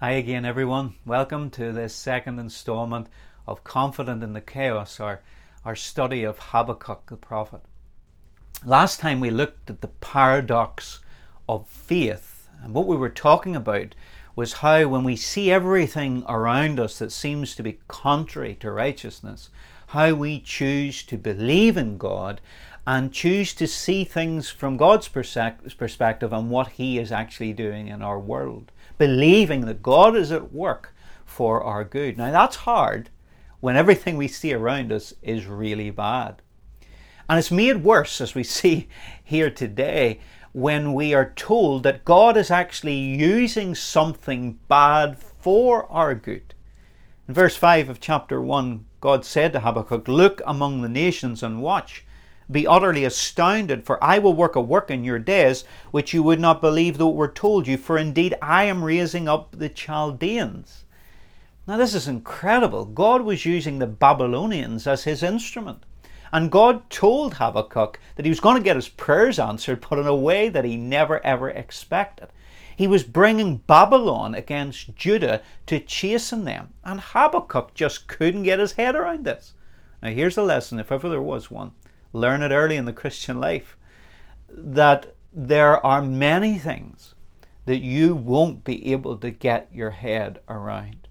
Hi again, everyone. Welcome to this second installment of Confident in the Chaos, our, our study of Habakkuk the prophet. Last time we looked at the paradox of faith, and what we were talking about was how when we see everything around us that seems to be contrary to righteousness, how we choose to believe in God and choose to see things from God's perspective and what He is actually doing in our world believing that God is at work for our good. Now, that's hard when everything we see around us is really bad. And it's made worse, as we see here today, when we are told that God is actually using something bad for our good. In verse 5 of chapter 1, God said to Habakkuk, Look among the nations and watch be utterly astounded, for I will work a work in your days which you would not believe though it were told you, for indeed I am raising up the Chaldeans. Now, this is incredible. God was using the Babylonians as his instrument. And God told Habakkuk that he was going to get his prayers answered, but in a way that he never ever expected. He was bringing Babylon against Judah to chasten them, and Habakkuk just couldn't get his head around this. Now, here's a lesson, if ever there was one learn it early in the Christian life, that there are many things that you won't be able to get your head around.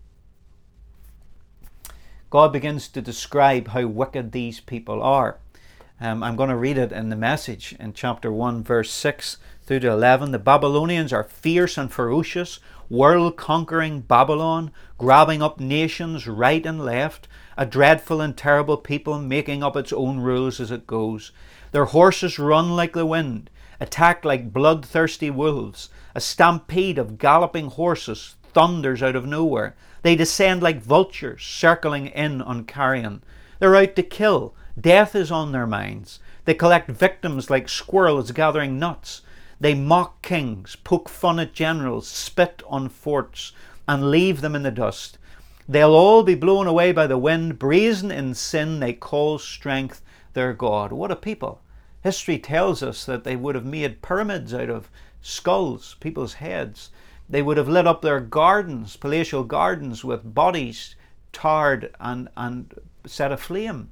God begins to describe how wicked these people are. Um, I'm going to read it in the message in chapter 1, verse 6 through to 11. The Babylonians are fierce and ferocious, world conquering Babylon, grabbing up nations right and left, a dreadful and terrible people making up its own rules as it goes. Their horses run like the wind, attack like bloodthirsty wolves. A stampede of galloping horses thunders out of nowhere. They descend like vultures, circling in on carrion. They're out to kill. Death is on their minds. They collect victims like squirrels gathering nuts. They mock kings, poke fun at generals, spit on forts, and leave them in the dust. They'll all be blown away by the wind. Brazen in sin, they call strength their God. What a people. History tells us that they would have made pyramids out of skulls, people's heads. They would have lit up their gardens, palatial gardens, with bodies tarred and, and set aflame.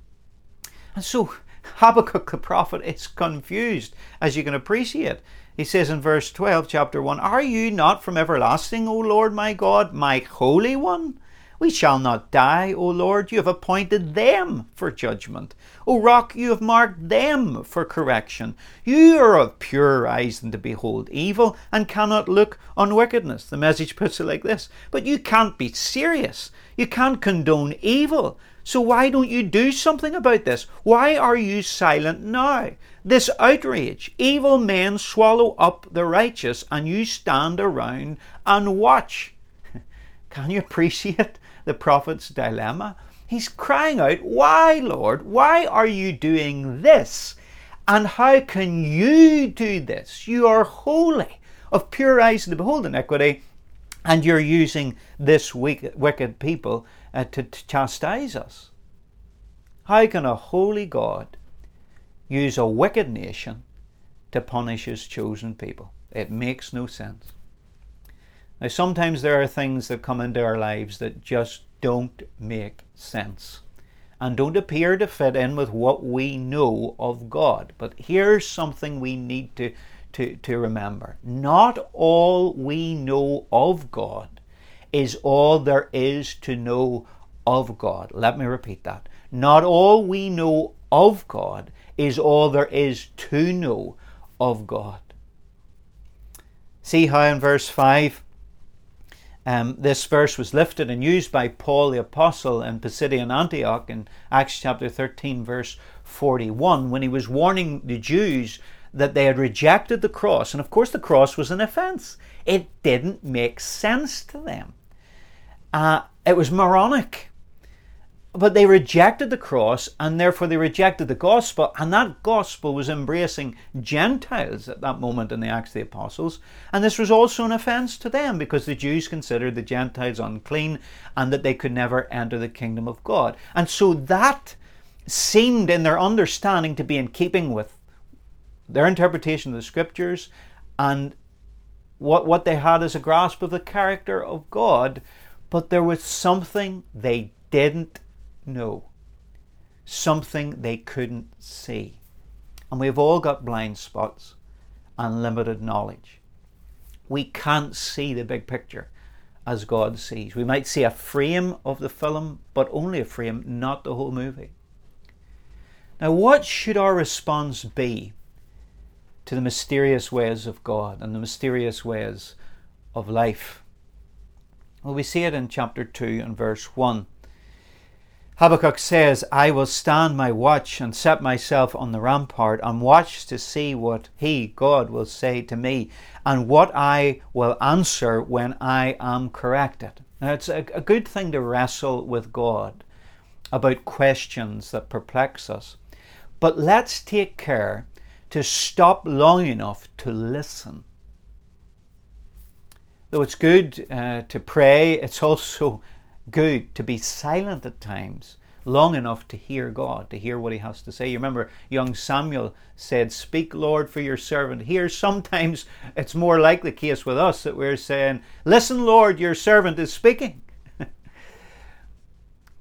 And so Habakkuk the prophet is confused, as you can appreciate. He says in verse 12, chapter 1 Are you not from everlasting, O Lord my God, my Holy One? We shall not die, O Lord. You have appointed them for judgment. O Rock, you have marked them for correction. You are of purer eyes than to behold evil, and cannot look on wickedness. The message puts it like this But you can't be serious. You can't condone evil. So why don't you do something about this? Why are you silent now? This outrage. Evil men swallow up the righteous, and you stand around and watch. Can you appreciate the prophet's dilemma? He's crying out, Why, Lord? Why are you doing this? And how can you do this? You are holy, of pure eyes to behold iniquity, and you're using this wicked people uh, to, to chastise us. How can a holy God use a wicked nation to punish his chosen people? It makes no sense. Now, sometimes there are things that come into our lives that just don't make sense and don't appear to fit in with what we know of God. But here's something we need to, to, to remember not all we know of God is all there is to know of God. Let me repeat that. Not all we know of God is all there is to know of God. See how in verse 5 um, this verse was lifted and used by Paul the Apostle in Pisidian Antioch in Acts chapter 13, verse 41, when he was warning the Jews that they had rejected the cross. And of course, the cross was an offense, it didn't make sense to them. Uh, it was moronic but they rejected the cross and therefore they rejected the gospel and that gospel was embracing gentiles at that moment in the acts of the apostles and this was also an offense to them because the jews considered the gentiles unclean and that they could never enter the kingdom of god. And so that seemed in their understanding to be in keeping with their interpretation of the scriptures and what, what they had as a grasp of the character of God, but there was something they didn't know, something they couldn't see. And we've all got blind spots and limited knowledge. We can't see the big picture as God sees. We might see a frame of the film, but only a frame, not the whole movie. Now, what should our response be to the mysterious ways of God and the mysterious ways of life? Well, we see it in chapter 2 and verse 1. Habakkuk says, I will stand my watch and set myself on the rampart and watch to see what he, God, will say to me and what I will answer when I am corrected. Now, it's a, a good thing to wrestle with God about questions that perplex us. But let's take care to stop long enough to listen. Though it's good uh, to pray, it's also good to be silent at times, long enough to hear God, to hear what He has to say. You remember young Samuel said, Speak, Lord, for your servant. Here, sometimes it's more like the case with us that we're saying, Listen, Lord, your servant is speaking.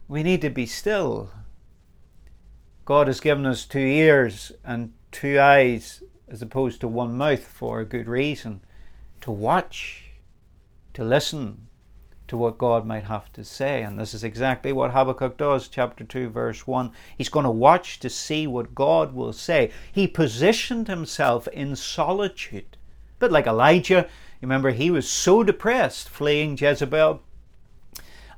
we need to be still. God has given us two ears and two eyes as opposed to one mouth for a good reason to watch, to listen, to what God might have to say. And this is exactly what Habakkuk does, chapter 2, verse 1. He's going to watch to see what God will say. He positioned himself in solitude. A bit like Elijah. Remember, he was so depressed fleeing Jezebel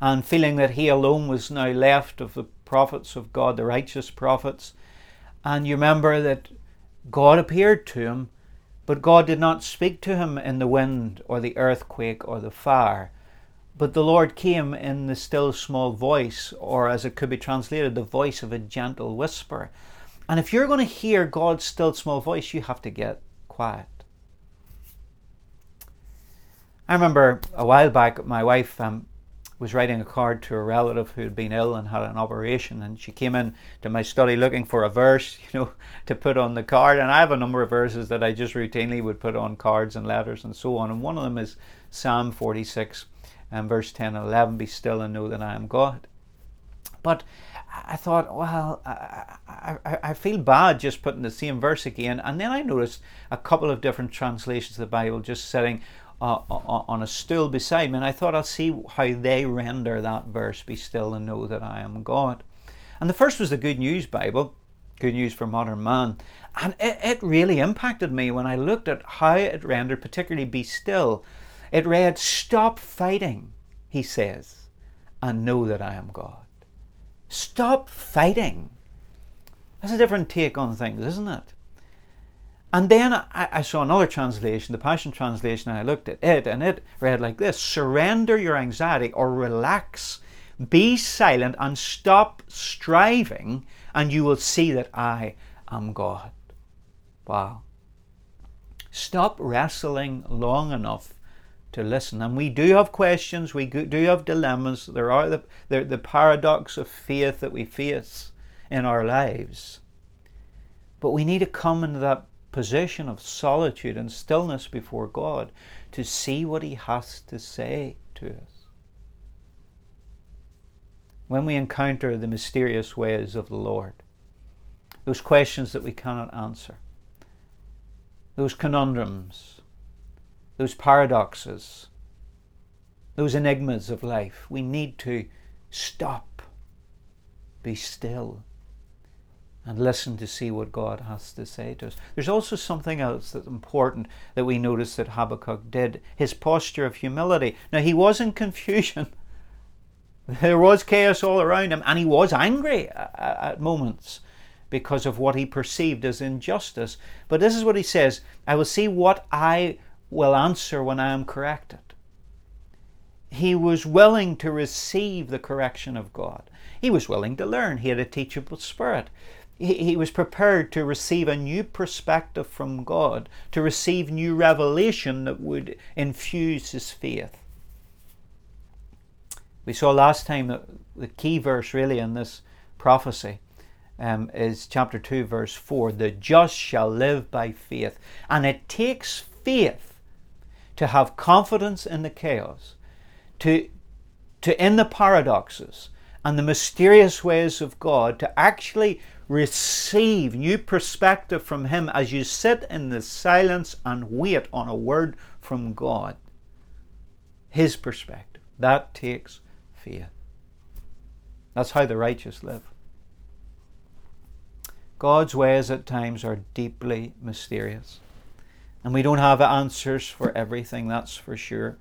and feeling that he alone was now left of the prophets of God, the righteous prophets. And you remember that God appeared to him, but God did not speak to him in the wind or the earthquake or the fire. But the Lord came in the still small voice, or as it could be translated, the voice of a gentle whisper. And if you're going to hear God's still small voice, you have to get quiet. I remember a while back, my wife um, was writing a card to a relative who had been ill and had an operation, and she came in to my study looking for a verse, you know, to put on the card. And I have a number of verses that I just routinely would put on cards and letters and so on. And one of them is Psalm 46 and verse 10 and 11 be still and know that I am God. But I thought, well, I, I, I, feel bad just putting the same verse again. And then I noticed a couple of different translations of the Bible just sitting uh, on a stool beside me. And I thought I'll see how they render that verse be still and know that I am God. And the first was the Good News Bible, Good News for Modern Man. And it, it really impacted me when I looked at how it rendered, particularly be still it read, Stop fighting, he says, and know that I am God. Stop fighting. That's a different take on things, isn't it? And then I, I, saw another translation, the Passion Translation, and I looked at it, and it read like this Surrender your anxiety or relax, be silent, and stop striving, and you will see that I am God. Wow. Stop wrestling long enough to listen. And we do have questions, we do have dilemmas. There are the, the, the paradox of faith that we face in our lives. But we need to come into that position of solitude and stillness before God to see what He has to say to us. When we encounter the mysterious ways of the Lord, those questions that we cannot answer, those conundrums, those paradoxes, those enigmas of life. We need to stop, be still, and listen to see what God has to say to us. There's also something else that's important that we notice that Habakkuk did his posture of humility. Now, he was in confusion. There was chaos all around him, and he was angry at moments because of what he perceived as injustice. But this is what he says I will see what I will answer when I am corrected. He was willing to receive the correction of God. He was willing to learn. He had a teachable spirit. He, he was prepared to receive a new perspective from God, to receive new revelation that would infuse his faith. We saw last time that the key verse really in this prophecy um, is chapter 2, verse 4 the just shall live by faith. And it takes faith to have confidence in the chaos, to, to in the paradoxes and the mysterious ways of God, to actually receive new perspective from Him as you sit in the silence and wait on a word from God. His perspective. That takes faith. That's how the righteous live. God's ways at times are deeply mysterious. And we don't have answers for everything, that's for sure.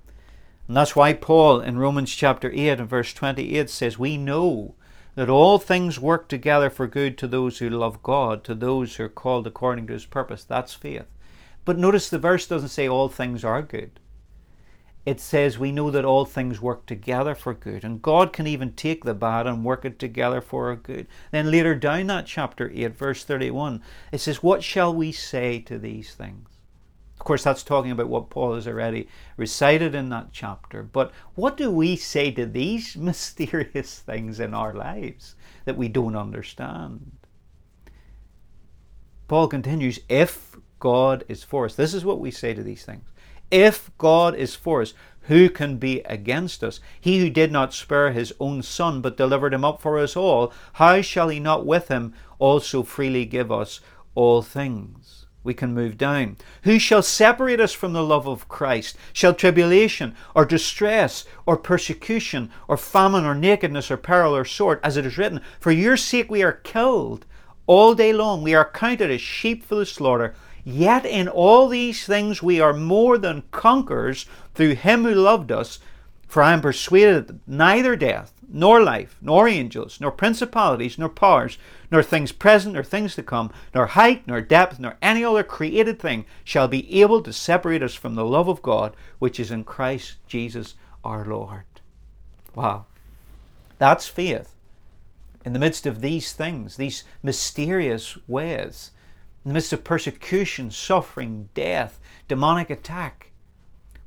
And that's why Paul in Romans chapter 8 and verse 28 says, We know that all things work together for good to those who love God, to those who are called according to his purpose. That's faith. But notice the verse doesn't say all things are good. It says we know that all things work together for good. And God can even take the bad and work it together for our good. Then later down that chapter 8, verse 31, it says, What shall we say to these things? Course, that's talking about what Paul has already recited in that chapter. But what do we say to these mysterious things in our lives that we don't understand? Paul continues, if God is for us, this is what we say to these things. If God is for us, who can be against us? He who did not spare his own son, but delivered him up for us all, how shall he not with him also freely give us all things? We can move down. Who shall separate us from the love of Christ? Shall tribulation, or distress, or persecution, or famine, or nakedness, or peril, or sword? As it is written, For your sake we are killed all day long. We are counted as sheep for the slaughter. Yet in all these things we are more than conquerors through him who loved us. For I am persuaded that neither death, nor life, nor angels, nor principalities, nor powers, nor things present, nor things to come, nor height, nor depth, nor any other created thing shall be able to separate us from the love of God which is in Christ Jesus our Lord. Wow. That's faith. In the midst of these things, these mysterious ways, in the midst of persecution, suffering, death, demonic attack,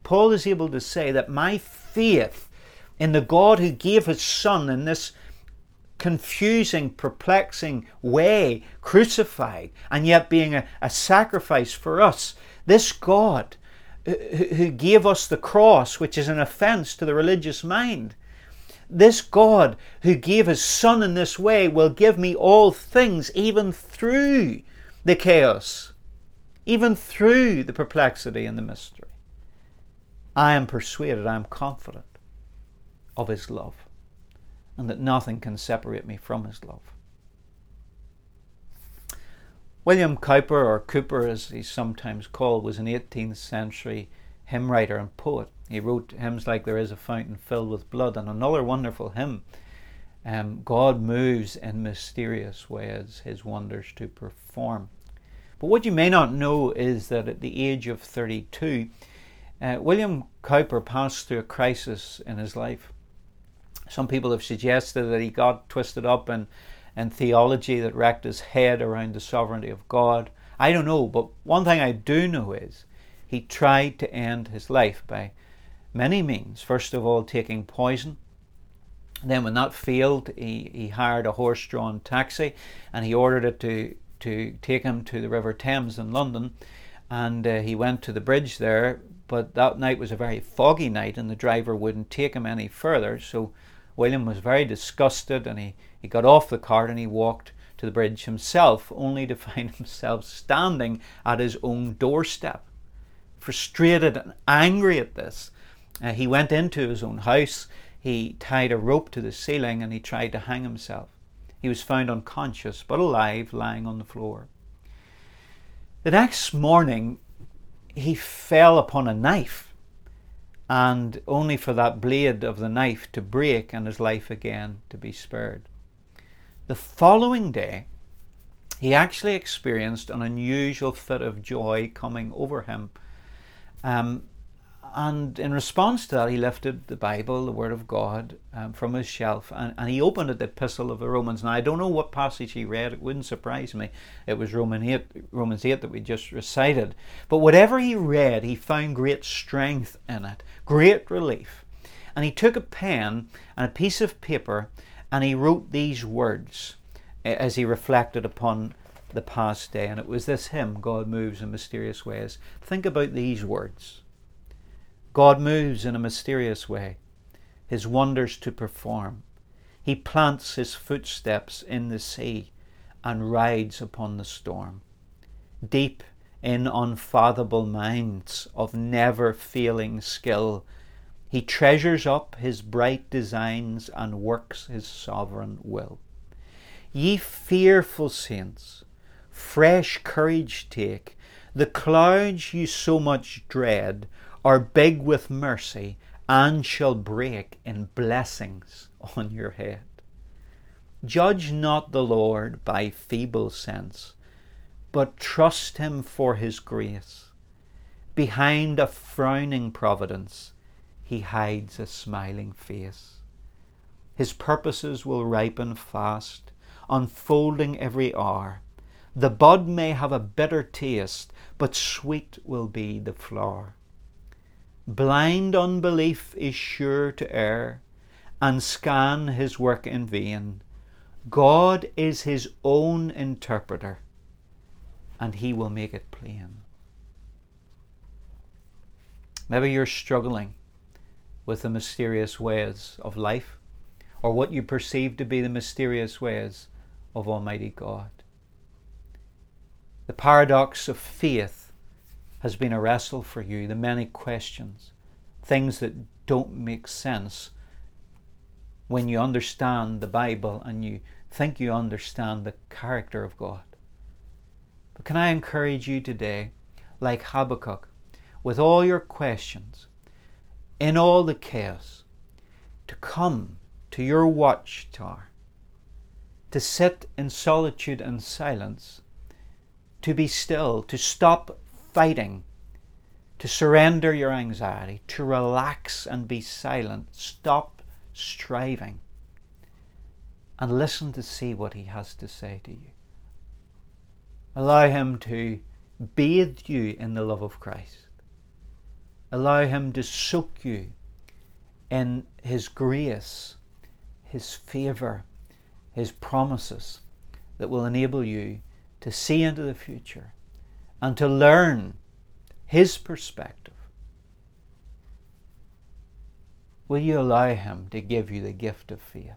Paul is able to say that my faith in the God who gave his Son in this confusing, perplexing way, crucified, and yet being a, a sacrifice for us. This God who gave us the cross, which is an offense to the religious mind. This God who gave his Son in this way will give me all things, even through the chaos, even through the perplexity and the mystery. I am persuaded, I am confident of his love and that nothing can separate me from his love. William Cowper, or Cooper as he's sometimes called, was an 18th century hymn writer and poet. He wrote hymns like There is a Fountain Filled with Blood and another wonderful hymn. Um, God moves in mysterious ways his wonders to perform. But what you may not know is that at the age of 32, uh, William Cowper passed through a crisis in his life. Some people have suggested that he got twisted up in, in theology that wrecked his head around the sovereignty of God. I don't know, but one thing I do know is he tried to end his life by many means. First of all, taking poison. Then, when that failed, he, he hired a horse drawn taxi and he ordered it to, to take him to the River Thames in London. And uh, he went to the bridge there, but that night was a very foggy night and the driver wouldn't take him any further. So William was very disgusted and he, he got off the cart and he walked to the bridge himself, only to find himself standing at his own doorstep. Frustrated and angry at this, uh, he went into his own house, he tied a rope to the ceiling, and he tried to hang himself. He was found unconscious but alive, lying on the floor. The next morning, he fell upon a knife and only for that blade of the knife to break and his life again to be spared. The following day, he actually experienced an unusual fit of joy coming over him. Um, and in response to that, he lifted the Bible, the Word of God, um, from his shelf, and, and he opened at the Epistle of the Romans. Now, I don't know what passage he read; it wouldn't surprise me. It was Roman 8, Romans eight that we just recited. But whatever he read, he found great strength in it, great relief. And he took a pen and a piece of paper, and he wrote these words as he reflected upon the past day. And it was this hymn, God moves in mysterious ways. Think about these words. God moves in a mysterious way, his wonders to perform. He plants his footsteps in the sea and rides upon the storm. Deep in unfathomable minds of never failing skill, he treasures up his bright designs and works his sovereign will. Ye fearful saints, fresh courage take. The clouds you so much dread are big with mercy and shall break in blessings on your head. Judge not the Lord by feeble sense, but trust him for his grace. Behind a frowning providence, he hides a smiling face. His purposes will ripen fast, unfolding every hour. The bud may have a bitter taste, but sweet will be the flower. Blind unbelief is sure to err and scan his work in vain. God is his own interpreter, and he will make it plain. Maybe you're struggling with the mysterious ways of life, or what you perceive to be the mysterious ways of Almighty God. The paradox of faith has been a wrestle for you, the many questions, things that don't make sense when you understand the Bible and you think you understand the character of God. But can I encourage you today, like Habakkuk, with all your questions, in all the chaos, to come to your watchtower, to sit in solitude and silence, to be still, to stop fighting, to surrender your anxiety, to relax and be silent, stop striving, and listen to see what He has to say to you. Allow Him to bathe you in the love of Christ. Allow Him to soak you in His grace, His favour, His promises that will enable you to see into the future and to learn His perspective. Will you allow Him to give you the gift of faith?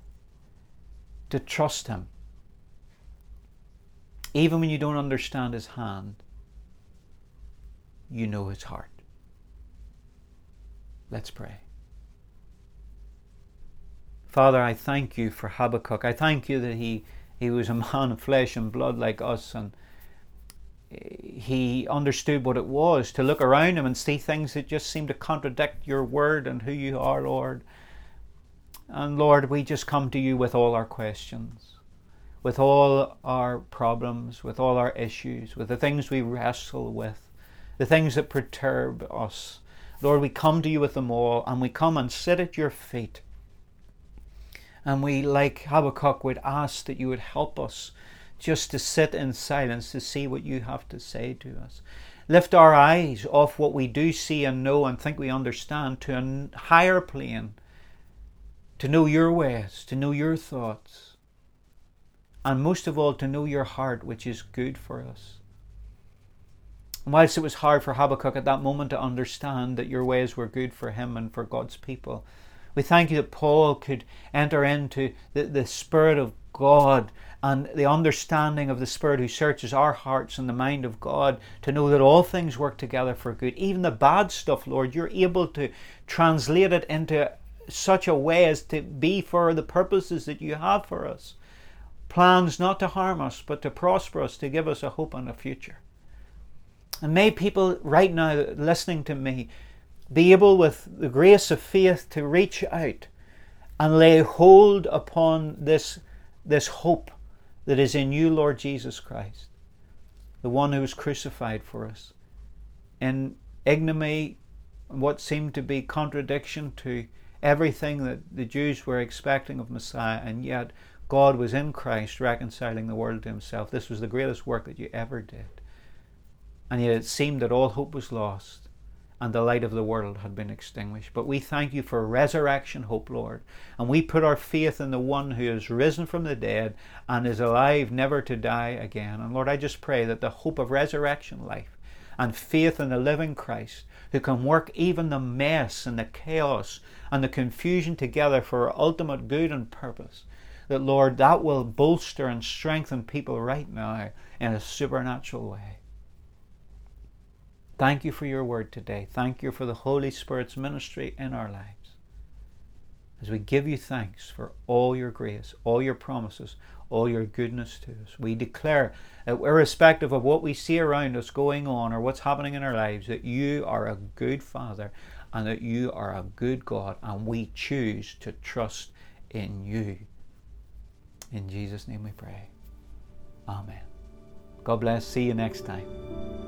To trust Him? Even when you don't understand His hand, you know His heart. Let's pray. Father, I thank you for Habakkuk. I thank you that he, he was a man of flesh and blood like us, and he understood what it was to look around him and see things that just seem to contradict your word and who you are, Lord. And Lord, we just come to you with all our questions, with all our problems, with all our issues, with the things we wrestle with, the things that perturb us. Lord, we come to you with them all, and we come and sit at your feet. And we, like Habakkuk, would ask that you would help us just to sit in silence to see what you have to say to us. Lift our eyes off what we do see and know and think we understand to a higher plane, to know your ways, to know your thoughts, and most of all, to know your heart, which is good for us. And whilst it was hard for Habakkuk at that moment to understand that your ways were good for him and for God's people, we thank you that Paul could enter into the, the Spirit of God and the understanding of the Spirit who searches our hearts and the mind of God to know that all things work together for good. Even the bad stuff, Lord, you're able to translate it into such a way as to be for the purposes that you have for us. Plans not to harm us, but to prosper us, to give us a hope and a future. And may people right now listening to me be able, with the grace of faith, to reach out and lay hold upon this, this hope that is in you, Lord Jesus Christ, the one who was crucified for us. In ignominy, what seemed to be contradiction to everything that the Jews were expecting of Messiah, and yet God was in Christ reconciling the world to himself. This was the greatest work that you ever did. And yet it seemed that all hope was lost and the light of the world had been extinguished. But we thank you for resurrection hope, Lord. And we put our faith in the one who is risen from the dead and is alive never to die again. And Lord, I just pray that the hope of resurrection life and faith in the living Christ, who can work even the mess and the chaos and the confusion together for our ultimate good and purpose. That, Lord, that will bolster and strengthen people right now in a supernatural way. Thank you for your word today. Thank you for the Holy Spirit's ministry in our lives. As we give you thanks for all your grace, all your promises, all your goodness to us, we declare that irrespective of what we see around us going on or what's happening in our lives, that you are a good Father and that you are a good God, and we choose to trust in you. In Jesus' name we pray. Amen. God bless. See you next time.